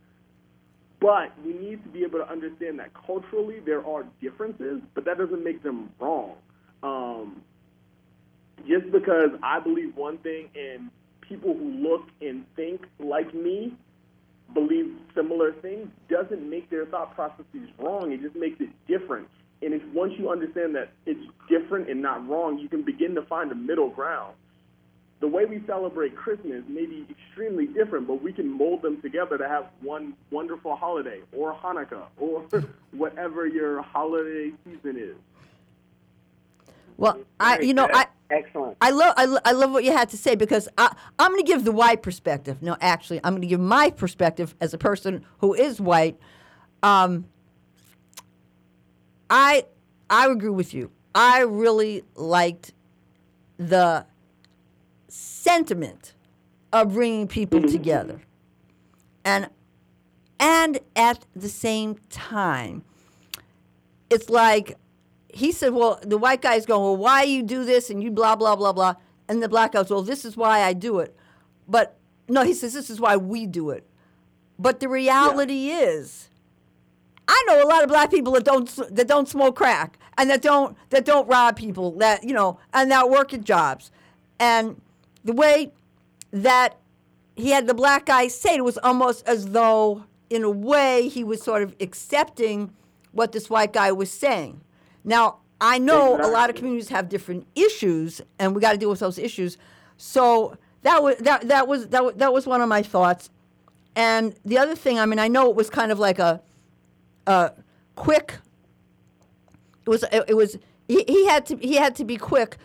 But we need to be able to understand that culturally there are differences, but that doesn't make them wrong. Um, just because I believe one thing and people who look and think like me believe similar things doesn't make their thought processes wrong. It just makes it different. And if once you understand that it's different and not wrong, you can begin to find a middle ground. The way we celebrate Christmas may be extremely different, but we can mold them together to have one wonderful holiday or Hanukkah or whatever your holiday season is. Well, I, you know, I excellent. I love, I, lo- I love what you had to say because I, I'm going to give the white perspective. No, actually, I'm going to give my perspective as a person who is white. Um, I, I agree with you. I really liked the sentiment of bringing people mm-hmm. together, and and at the same time, it's like he said, well, the white guy's going, well, why you do this and you blah, blah, blah, blah. And the black guy's, well, this is why I do it. But no, he says, this is why we do it. But the reality is, I know a lot of black people that don't that don't smoke crack and that don't that don't rob people that you know and that work at jobs, and the way that he had the black guy say it, was almost as though, in a way, he was sort of accepting what this white guy was saying. Now, I know a lot of communities have different issues, and we got to deal with those issues. So that was that that was that, that was one of my thoughts. And the other thing, I mean, I know it was kind of like a, a quick. It was it, it was he, he had to he had to be quick,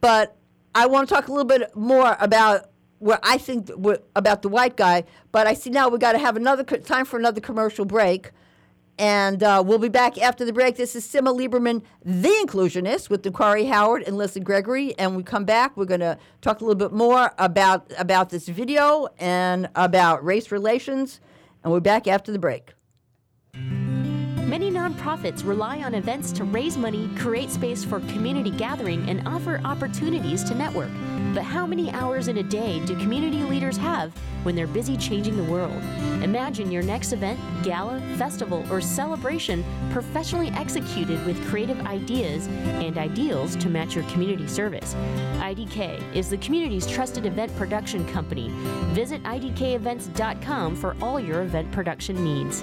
but I want to talk a little bit more about what I think about the white guy. But I see now we've got to have another time for another commercial break. And uh, we'll be back after the break. This is Simma Lieberman, the inclusionist, with Corey Howard and Leslie Gregory. And we come back, we're going to talk a little bit more about about this video and about race relations. And we're back after the break. Many nonprofits rely on events to raise money, create space for community gathering, and offer opportunities to network. But how many hours in a day do community leaders have when they're busy changing the world? Imagine your next event, gala, festival, or celebration professionally executed with creative ideas and ideals to match your community service. IDK is the community's trusted event production company. Visit idkevents.com for all your event production needs.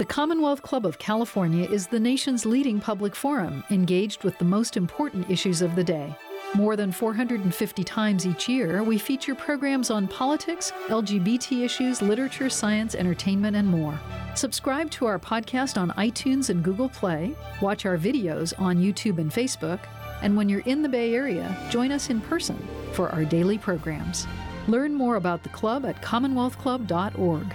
The Commonwealth Club of California is the nation's leading public forum engaged with the most important issues of the day. More than 450 times each year, we feature programs on politics, LGBT issues, literature, science, entertainment, and more. Subscribe to our podcast on iTunes and Google Play, watch our videos on YouTube and Facebook, and when you're in the Bay Area, join us in person for our daily programs. Learn more about the club at commonwealthclub.org.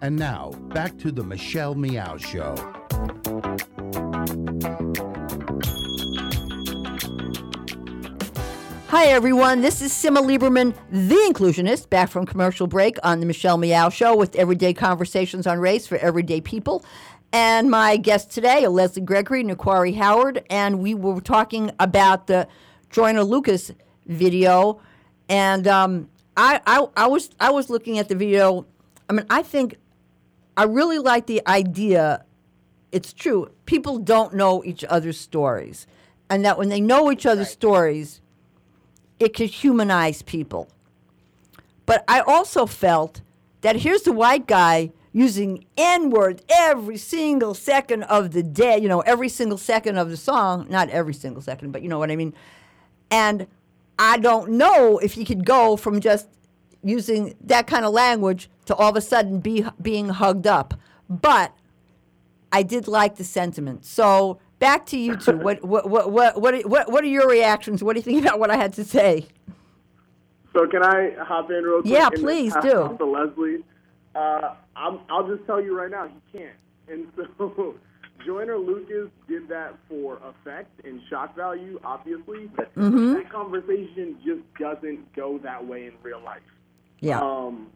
And now, back to the Michelle Meow Show. Hi, everyone. This is Simma Lieberman, the inclusionist, back from commercial break on the Michelle Meow Show with everyday conversations on race for everyday people. And my guests today are Leslie Gregory and Nequari Howard, and we were talking about the Joyner Lucas video. And um, I, I, I was I was looking at the video. I mean, I think I really like the idea. It's true. People don't know each other's stories, and that when they know each other's stories, it can humanize people. But I also felt that here's the white guy using N words every single second of the day, you know, every single second of the song, not every single second, but you know what I mean. And I don't know if he could go from just using that kind of language to all of a sudden be being hugged up. But I did like the sentiment. So back to you two. what, what, what, what, what, are- what, what are your reactions? What do you think about what I had to say? So can I hop in real quick? Yeah, please do. To Leslie, uh, I'm, I'll just tell you right now, he can't. And so Joyner Lucas did that for effect and shock value, obviously. But Mhm. that conversation just doesn't go that way in real life. Yeah. Um,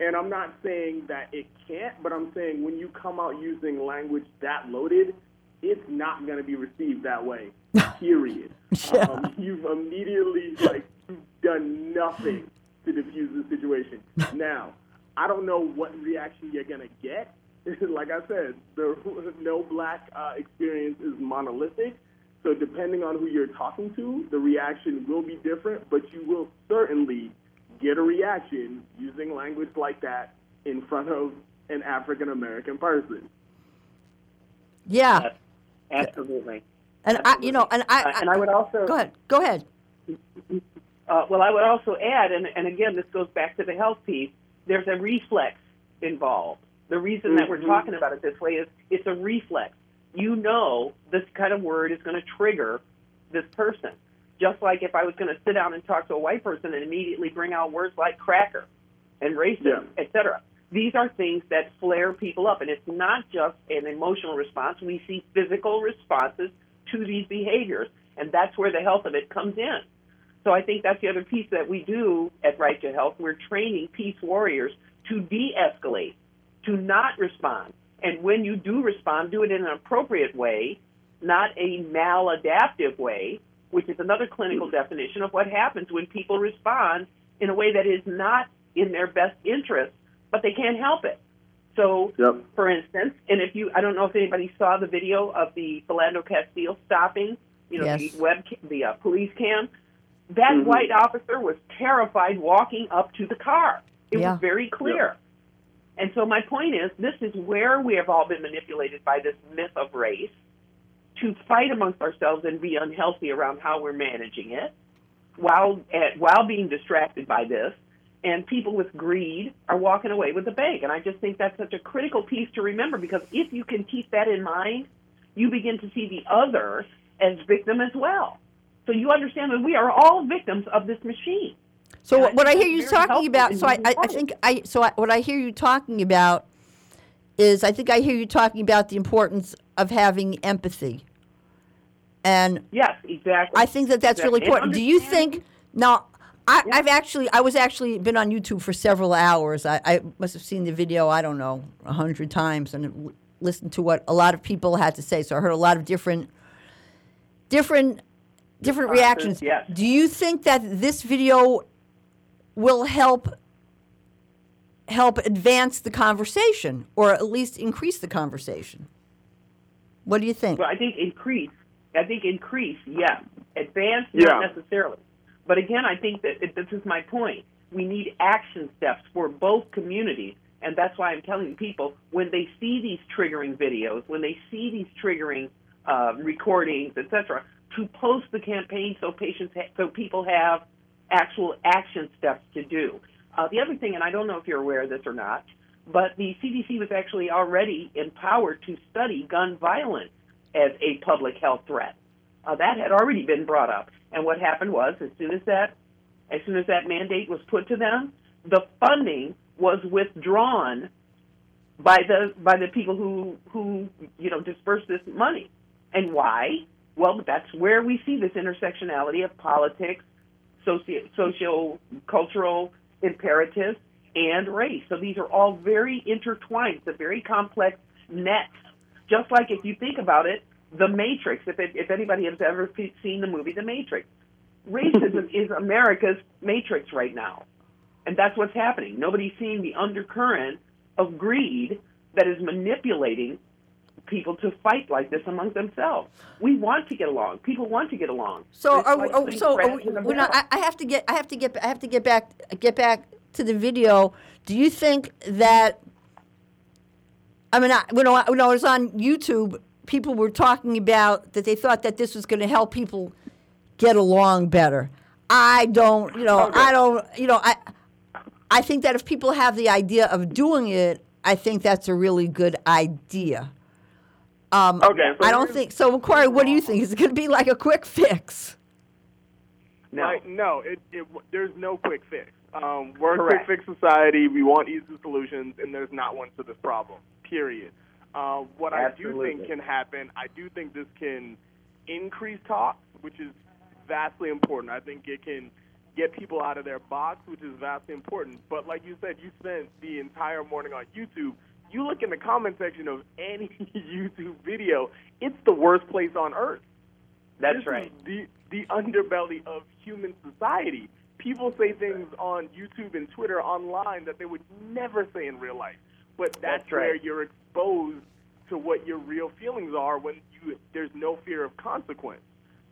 and I'm not saying that it can't, but I'm saying when you come out using language that loaded, it's not going to be received that way. Period. um, you've immediately like you've done nothing to diffuse the situation. Now, I don't know what reaction you're going to get. like I said, the no black uh, experience is monolithic. So depending on who you're talking to, the reaction will be different, but you will certainly get a reaction using language like that in front of an African American person. Yeah. Absolutely. And I, you know, and I, Uh, and I would also go ahead. Go ahead. Uh, well, I would also add, and, and again, this goes back to the health piece. There's a reflex involved. The reason that we're Mhm. talking about it this way is it's a reflex. You know, this kind of word is going to trigger this person. Just like if I was going to sit down and talk to a white person and immediately bring out words like cracker and racist, et cetera. These are things that flare people up, and it's not just an emotional response. We see physical responses to these behaviors, and that's where the health of it comes in. So I think that's the other piece that we do at Right to Health. We're training peace warriors to de-escalate, to not respond. And when you do respond, do it in an appropriate way, not a maladaptive way, which is another clinical definition of what happens when people respond in a way that is not in their best interest, but they can't help it. So, Yep. for instance, and if you, I don't know if anybody saw the video of the Philando Castile stopping, you know, Yes. the web, the uh, police cam. That Mhm. white officer was terrified walking up to the car. It Yeah. was very clear. And so my point is, this is where we have all been manipulated by this myth of race to fight amongst ourselves and be unhealthy around how we're managing it, while at, while being distracted by this. And people with greed are walking away with the bank. And I just think that's such a critical piece to remember because if you can keep that in mind, you begin to see the other as victim as well. So you understand that we are all victims of this machine. So what, what I hear you talking about, so I, I, I think I, so I, what I hear you talking about is I think I hear you talking about the importance of having empathy. And Yes, exactly. I think that that's really Exactly. And important. Do you think now? I, I've actually, I was actually been on YouTube for several hours. I, I must have seen the video, I don't know, a hundred times, and w- listened to what a lot of people had to say. So I heard a lot of different, different, different reactions. yes. Do you think that this video will help help advance the conversation, or at least increase the conversation? What do you think? Well, I think increase. I think increase, yes. Advance, Yeah. not necessarily. But again, I think that it, this is my point. We need action steps for both communities, and that's why I'm telling people when they see these triggering videos, when they see these triggering uh, recordings, etc., to post the campaign so patients, ha- so people have actual action steps to do. Uh, the other thing, and I don't know if you're aware of this or not, but the CDC was actually already empowered to study gun violence as a public health threat. Uh, that had already been brought up, and what happened was, as soon as that, as soon as that mandate was put to them, the funding was withdrawn by the by the people who who you know dispersed this money. And why? Well, that's where we see this intersectionality of politics, socio socio cultural imperatives, and race. So these are all very intertwined. It's a very complex net. Just like if you think about it, The Matrix. If it, if anybody has ever seen the movie The Matrix, racism is America's matrix right now, and that's what's happening. Nobody's seeing the undercurrent of greed that is manipulating people to fight like this among themselves. We want to get along. People want to get along. So, are, oh, like oh, so oh, are we, in a well, now. I, I have to get, I have to get, I have to get back, get back to the video. Do you think that? I mean, I, when, I, when I was on YouTube, people were talking about that they thought that this was going to help people get along better. I don't, you know, I don't, you know, I, I think that if people have the idea of doing it, I think that's a really good idea. Um, Okay, so I don't think so. Corey, what do you think? Is it going to be like a quick fix? No. Like, no, it, it, there's no quick fix. Um, we're a Correct. quick fix society. We want easy solutions, and there's not one to this problem. Period. Uh, what I do think can happen, I do think this can increase talks, which is vastly important. I think it can get people out of their box, which is vastly important. But like you said, you spent the entire morning on YouTube. You look in the comment section of any YouTube video, it's the worst place on earth. That's This right. The the underbelly of human society. People say things on YouTube and Twitter online that they would never say in real life. But that's, That's right. where you're exposed to what your real feelings are when you there's no fear of consequence.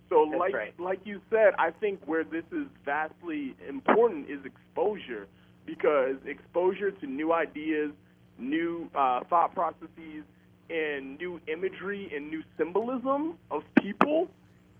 So That's like right. like you said, I think where this is vastly important is exposure because exposure to new ideas, new uh, thought processes, and new imagery and new symbolism of people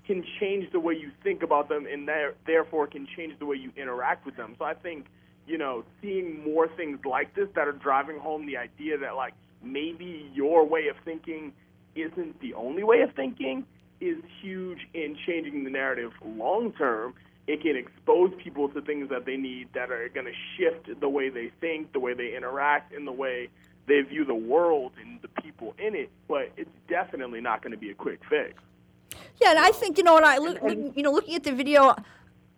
can change the way you think about them and there, therefore can change the way you interact with them. So I think, you know, seeing more things like this that are driving home the idea that like maybe your way of thinking isn't the only way of thinking is huge in changing the narrative long term. It can expose people to things that they need that are going to shift the way they think, the way they interact, and the way they view the world and the people in it. But it's definitely not going to be a quick fix. Yeah, and I think you know what I look, you know looking at the video,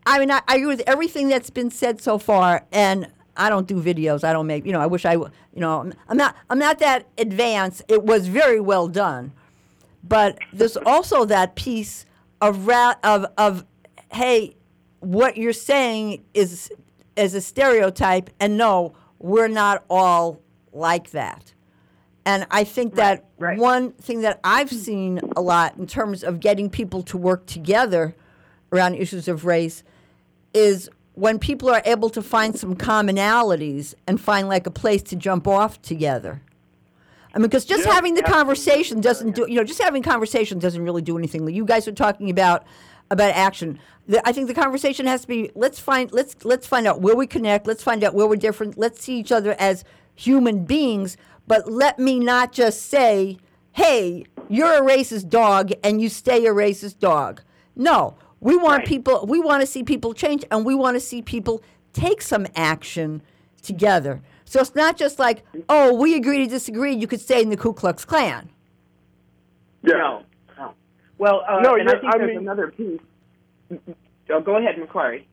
I mean I, I agree with everything that's been said so far, and I don't do videos. I don't make you know. I wish I. you know I'm- I'm not I'm not that advanced. It was very well done, but there's also that piece of ra- of of hey, what you're saying is is a stereotype, and no, we're not all like that. And I think that one thing that I've seen a lot in terms of getting people to work together around issues of race is when people are able to find some commonalities and find like a place to jump off together. I mean, because just having the conversation doesn't do, you know, just having conversation doesn't really do anything. You guys are talking about about action. The, I think the conversation has to be let's find let's let's find out where we connect. Let's find out where we're different. Let's see each other as human beings. But let me not just say, "Hey, you're a racist dog, and you stay a racist dog." No, we want people. We want to see people change, and we want to see people take some action together. So it's not just like, "Oh, we agree to disagree." You could stay in the Ku Klux Klan. No. no. Well, uh, No, and I think I there's mean- another piece. Oh, go ahead, Nequari.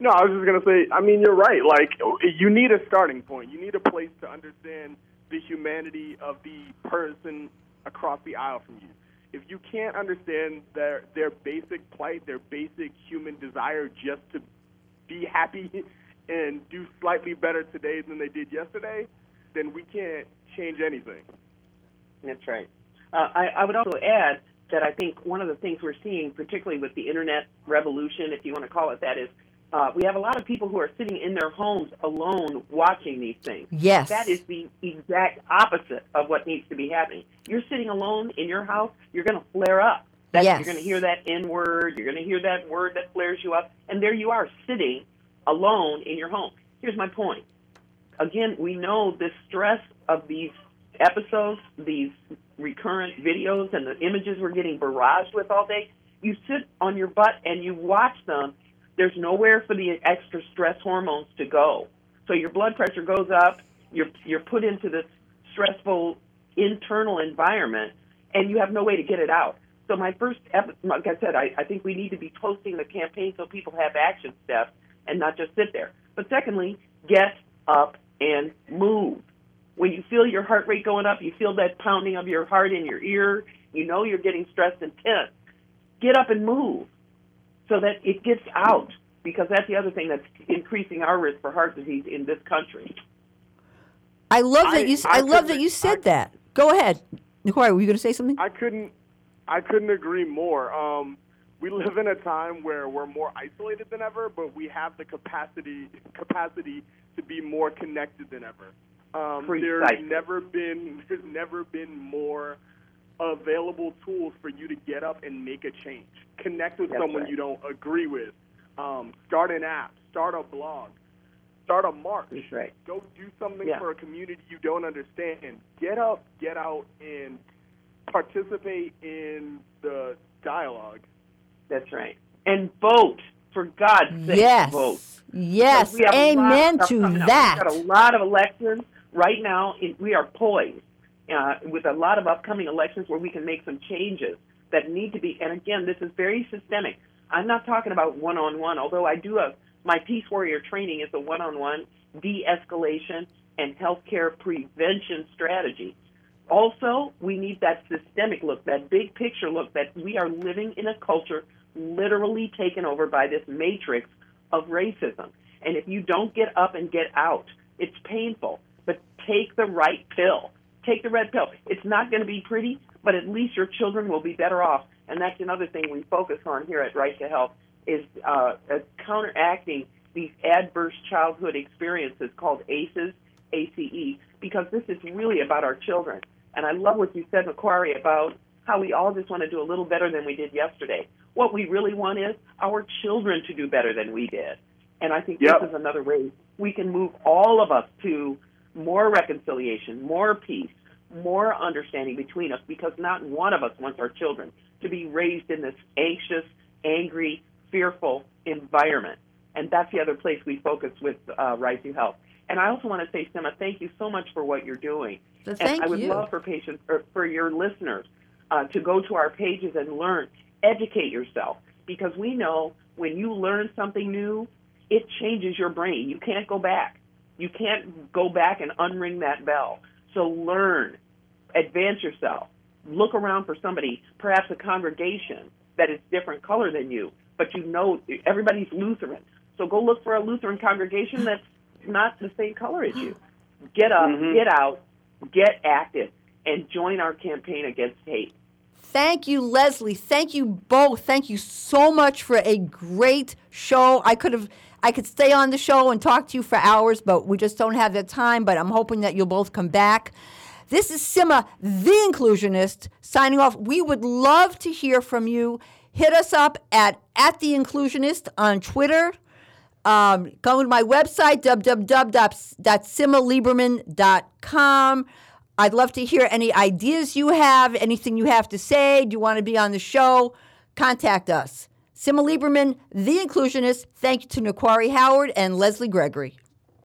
No, I was just gonna say. I mean, you're right. Like, you need a starting point. You need a place to understand the humanity of the person across the aisle from you. If you can't understand their their basic plight, their basic human desire just to be happy and do slightly better today than they did yesterday, then we can't change anything. That's right. Uh, I, I would also add that I think one of the things we're seeing, particularly with the internet revolution, if you want to call it that, is uh, we have a lot of people who are sitting in their homes alone watching these things. Yes. That is the exact opposite of what needs to be happening. You're sitting alone in your house, you're going to flare up. That, Yes. You're going to hear that N word, you're going to hear that word that flares you up, and there you are sitting alone in your home. Here's my point. Again, we know the stress of these episodes, these recurrent videos, and the images we're getting barraged with all day. You sit on your butt and you watch them. There's nowhere for the extra stress hormones to go. So your blood pressure goes up. You're you're put into this stressful internal environment, and you have no way to get it out. So my first, ep- like I said, I, I think we need to be posting the campaign so people have action steps and not just sit there. But secondly, get up and move. When you feel your heart rate going up, you feel that pounding of your heart in your ear, you know you're getting stressed and tense. Get up and move so that it gets out because that's the other thing that's increasing our risk for heart disease in this country. I love that I- you. s- I I, love that you said that. Go ahead, Nicole. Were you going to say something? I couldn't I couldn't agree more. Um, we live in a time where we're more isolated than ever, but we have the capacity capacity to be more connected than ever. Um, there's never been there's never been more available tools for you to get up and make a change. Connect with That's someone right. you don't agree with. Um, start an app. Start a blog. Start a march. That's right. Go do something Yeah. for a community you don't understand. Get up, get out, and participate in the dialogue. That's right. And vote. For God's sake, Yes. vote. Yes. Because we have a lot of Amen to that. We've got a lot of elections right now. It- We are poised uh, with a lot of upcoming elections where we can make some changes that need to be. And again, this is very systemic. I'm not talking about one-on-one, although I do have my Peace Warrior training is a one-on-one de-escalation and healthcare prevention strategy. Also, we need that systemic look, that big picture look that we are living in a culture literally taken over by this matrix of racism. And if you don't get up and get out, it's painful. Take the right pill. Take the red pill. It's not going to be pretty, but at least your children will be better off. And that's another thing we focus on here at Right to Health is uh, uh, counteracting these adverse childhood experiences called ACEs, ACE, because this is really about our children. And I love what you said, Nequari, about how we all just want to do a little better than we did yesterday. What we really want is our children to do better than we did. And I think Yep. this is another way we can move all of us to more reconciliation, more peace, more understanding between us because not one of us wants our children to be raised in this anxious, angry, fearful environment. And that's the other place we focus with uh, Right to Health. And I also want to say, Simma, thank you so much for what you're doing. Well, and I would you. love for patients or for your listeners uh, to go to our pages and learn, educate yourself, because we know when you learn something new, it changes your brain. You can't go back. You can't go back and unring that bell. So learn, advance yourself. Look around for somebody, perhaps a congregation that is different color than you, but you know everybody's Lutheran. So go look for a Lutheran congregation that's not the same color as you. Get up, Mhm. get out, get active, and join our campaign against hate. Thank you, Leslie. Thank you both. Thank you so much for a great show. I could have I could stay on the show and talk to you for hours, but we just don't have the time, but I'm hoping that you'll both come back. This is Simma, the inclusionist, signing off. We would love to hear from you. Hit us up at at the inclusionist on Twitter. Um, go to my website, www.simmalieberman.com. I'd love to hear any ideas you have, anything you have to say. Do you want to be on the show? Contact us. Simma Lieberman, The Inclusionist. Thank you to Nequari Howard and Leslie Gregory.